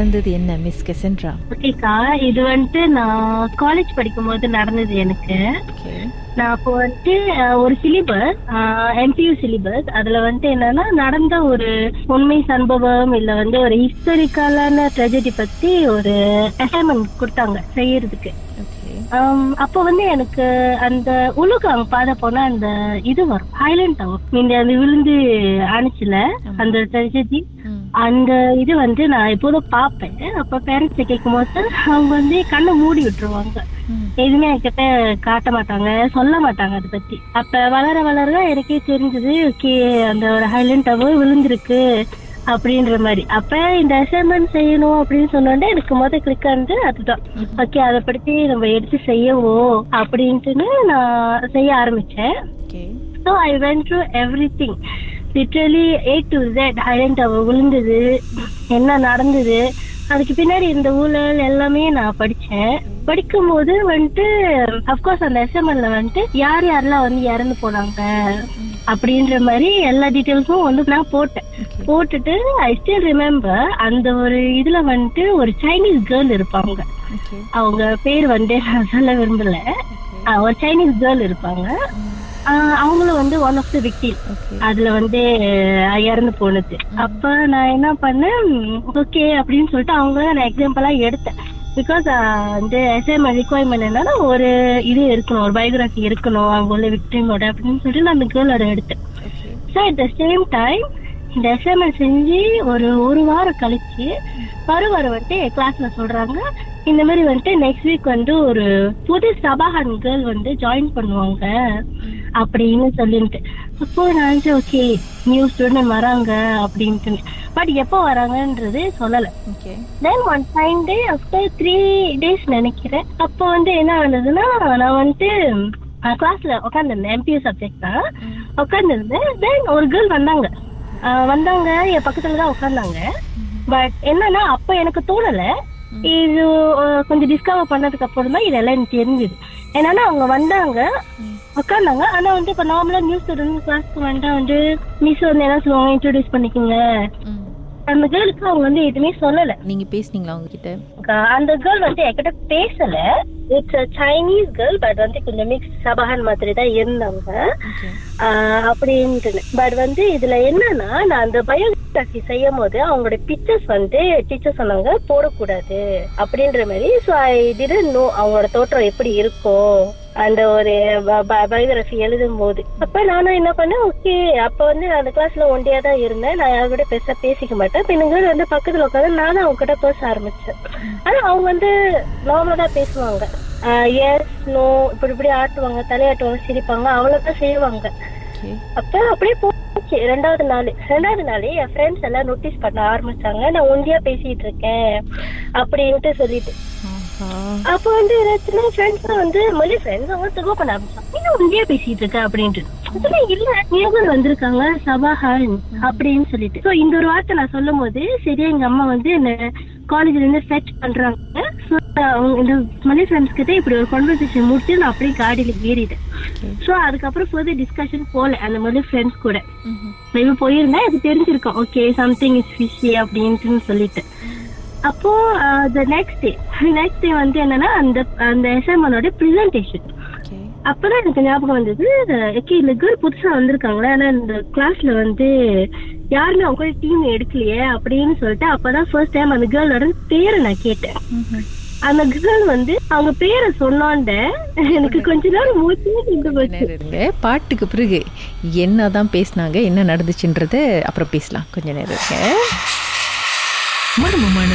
நடந்தது என்ன miss Cassandra ஓகேக்கா இது வந்துட்டு நான் காலேஜ் படிக்கும் போது நடந்தது எனக்கு. நான் அப்போ வந்துட்டு ஒரு சிலிபஸ் எம்பியூ சிலிபஸ் அதுல வந்துட்டு என்னன்னா நடந்த ஒரு உண்மை சம்பவம் இல்ல வந்து ஒரு ஹிஸ்டாரிக்கலான ட்ரெஜடி பத்தி ஒரு அசைன்மெண்ட் கொடுத்தாங்க செய்யறதுக்கு. அப்போ வந்து எனக்கு அந்த உலுகாங் பாத போனா அந்த இது வரும் ஹைலண்ட் டவர் மீன் அந்த விழுந்து அணைச்சுல அந்த ட்ரெஜடி அந்த இது வந்து நான் எப்போதும் பார்ப்பேன். அப்ப பேரண்ட்ஸ் கேட்கும் போது அவங்க வந்து கண்ணை மூடி விட்டுருவாங்க. எதுவுமே என்கிட்ட காட்ட மாட்டாங்க சொல்ல மாட்டாங்க அதை பத்தி. அப்ப வளர வளர எனக்கே தெரிஞ்சது ஓகே அந்த ஒரு ஹைலண்ட் டவர் விழுந்திருக்கு அப்படின்ற மாதிரி. அப்ப இந்த அசைன்மெண்ட் செய்யணும் அப்படின்னு சொன்னோடனே எனக்கு முத கிளிக் ஆனது அதுதான். ஓகே அதை பத்தி நம்ம எடுத்து செய்யவும் அப்படின்ட்டுன்னு நான் செய்ய ஆரம்பிச்சேன். So I went through everything literally A to Z Highland Tower விழுந்தது. என்ன நடந்தது? அதுக்கு பின்னாடி இந்த ஊழல் எல்லாமே நான் படிச்சேன். படிக்கும்போது வந்துட்டு அஃப்கோர்ஸ் அந்த எஸ்எம்எல்ல வந்துட்டு யார் யாரெல்லாம் வந்து இறந்து போனாங்க அப்படின்ற மாதிரி எல்லா டீட்டெயில்ஸும் வந்து நான் போட்டேன். போட்டுட்டு ஐ ஸ்டில் ரிமெம்பர் அந்த ஒரு இதுல வந்துட்டு ஒரு சைனீஸ் கேர்ள் இருப்பாங்க. அவங்க பேர் வந்து நான் சொல்ல விரும்பல. ஒரு சைனீஸ் கேர்ள் இருப்பாங்க. அவங்களும் வந்து ஒன் ஆஃப் த விக்டிம் அதுல வந்து இறந்து போனது. அப்ப நான் என்ன பண்ணேன் ஓகே அப்படின்னு சொல்லிட்டு அவங்க நான் எக்ஸாம்பிளா எடுத்தேன். பிகாஸ் வந்து அசைன்மெண்ட் ரிக்குவயர்மெண்ட் என்னன்னா ஒரு இது இருக்கணும் ஒரு பயோகிராஃபி இருக்கணும் அவங்க உள்ள விக்டிமோட அப்படின்னு சொல்லிட்டு நான் அந்த கேர்ளோட எடுத்தேன். So at the same time இந்த அசைன்மெண்ட் செஞ்சு ஒரு ஒரு வாரம் கழிச்சு பருவர வந்துட்டு கிளாஸ்ல சொல்றாங்க. இந்த மாதிரி வந்துட்டு நெக்ஸ்ட் வீக் வந்து ஒரு புது சபாஹன் கேர்ள் வந்து ஜாயின் பண்ணுவாங்க. அப்படின்னு சொல்லிட்டு. அப்போ நான் ஓகே நியூ ஸ்டூடெண்ட் வராங்க அப்படின்ட்டு. பட் எப்போ வராங்கன்றது சொல்லலை. Okay then one fine day after three days நினைக்கிறேன் அப்போ வந்து என்ன ஆனதுன்னா நான் வந்துட்டு கிளாஸ்ல உட்காந்துருந்தேன் எம்பியூ சப்ஜெக்ட் தான். உட்காந்துருந்தேன் தென் ஒரு கேர்ள் வந்தாங்க. வந்தாங்க என் பக்கத்துல தான் உட்காந்தாங்க பட் என்னன்னா அப்ப எனக்கு தோணல. இது கொஞ்சம் டிஸ்கவர் பண்ணதுக்கு அப்புறம் தான் இதெல்லாம் எனக்கு தெரிஞ்சுது. என்னன்னா அவங்க வந்தாங்க உட்காந்தாங்க ஆனா வந்து இப்ப நார்மலா நியூஸ் கிளாஸ்க்கு வந்துட்டா வந்து மிஸ் வந்து என்ன சொல்லுவாங்க இன்ட்ரோடியூஸ் பண்ணிக்கோங்க. அந்த கேர்ளுக்கு அவங்க வந்து எதுவுமே சொல்லல. நீங்க பேசுனீங்களா அவங்க கிட்ட அந்த கேர்ள் வந்து என்கிட்ட பேசல. It's a Chinese girl but வந்து கொஞ்சம் மிக்ஸ் சபஹான் மாதிரி தான் இருந்தாங்க அப்படின்ட்டு. பட் வந்து இதுல என்னன்னா நான் அந்த பயோகிராஃபி செய்யும் போது அவங்களோட பிக்சர்ஸ் வந்து டீச்சர் சொன்னாங்க போடக்கூடாது. அப்படின்ற மாதிரி. ஸோ ஐ டிடன்ட் நோ அவங்களோட தோற்றம் எப்படி இருக்கும் அந்த ஒரு பயோகிராஃபி எழுதும் போது அப்ப நானும் என்ன பண்ணேன் ஓகே அப்ப வந்து அந்த கிளாஸ்ல ஒண்டியா தான் இருந்தேன். நான் யார் கூட பேச பேசிக்க மாட்டேன். girl வந்து பக்கத்துல உட்காந்து நானும் அவங்க கிட்ட பேச ஆரம்பிச்சேன். ஆனா அவங்க வந்து நார்மலா தான் பேசுவாங்க. எஸ் நோ இப்படி இப்படி ஆட்டுவாங்க தலையாட்டுவாங்க சிரிப்பாங்க அவ்வளவுதான் செய்வாங்க. அப்ப அப்படியே போச்சு ரெண்டாவது நாள் ரெண்டாவது நாள் என் ஃப்ரெண்ட்ஸ் எல்லாம் நோட்டீஸ் பண்ண ஆரம்பிச்சாங்க. நான் ஒண்டியா பேசிட்டு இருக்கேன் அப்படின்ட்டு சொல்லிட்டு. அப்ப வந்து ஏதாச்சுன்னா ஃப்ரெண்ட்ஸ் வந்து மொழி ஃப்ரெண்ட்ஸ் அவங்க சுகோ பண்ண ஆரம்பிச்சாங்க. நீங்க ஒண்டியா பேசிட்டு இருக்க? அப்படின்ட்டு. இல்ல. நியூபர் வந்திருக்காங்க? சபாஹான் அப்படின்னு சொல்லிட்டு. சோ இந்த ஒரு வார்த்தை நான் சொல்லும் போது சரியா எங்க அம்மா வந்து என்ன காலேஜ்ல இருந்து ஃபெச் பண்றாங்க. So, அவங்க இந்த மொழி ஃப்ரெண்ட்ஸ் கிட்ட இப்படி ஒரு கான்வர்சேஷன் முடிச்சு நான் அப்படியே காடியில ஏறிட்டேன். சோ அதுக்கப்புறம் ஃபர்தர் டிஸ்கஷன் போல அந்த மாதிரி ஃப்ரெண்ட்ஸ் கூட. மேபி போயிருந்தேன் அது தெரிஞ்சிருக்கும். ஓகே சம்திங் இஸ் ஃபிஷி அப்படின்ட்டு சொல்லிட்டு. அப்போ the next day next day வந்து என்னன்னா அந்த அந்த எஸ்எம்எனோட ப்ரெசன்டேஷன் அப்பதான் எனக்கு ஞாபகம் வந்தது ஓகே இந்த கேர்ள் புதுசா வந்திருக்காங்களே? ஆனா இந்த கிளாஸ்ல வந்து யாருமே அவங்க டீம் எடுக்கலையே அப்படின்னு சொல்லிட்டு அப்பதான் ஃபர்ஸ்ட் டைம் அந்த கேர்ளோட பேரை நான் கேட்டேன். அந்த கேர்ள் வந்து அவங்க பேரை சொன்னாண்ட எனக்கு கொஞ்ச நேரம் மூச்சு பாட்டுக்கு பிறகு என்னதான் பேசினாங்க என்ன நடந்துச்சுன்றத அப்புறம் பேசலாம். கொஞ்ச நேரம் மர்மமான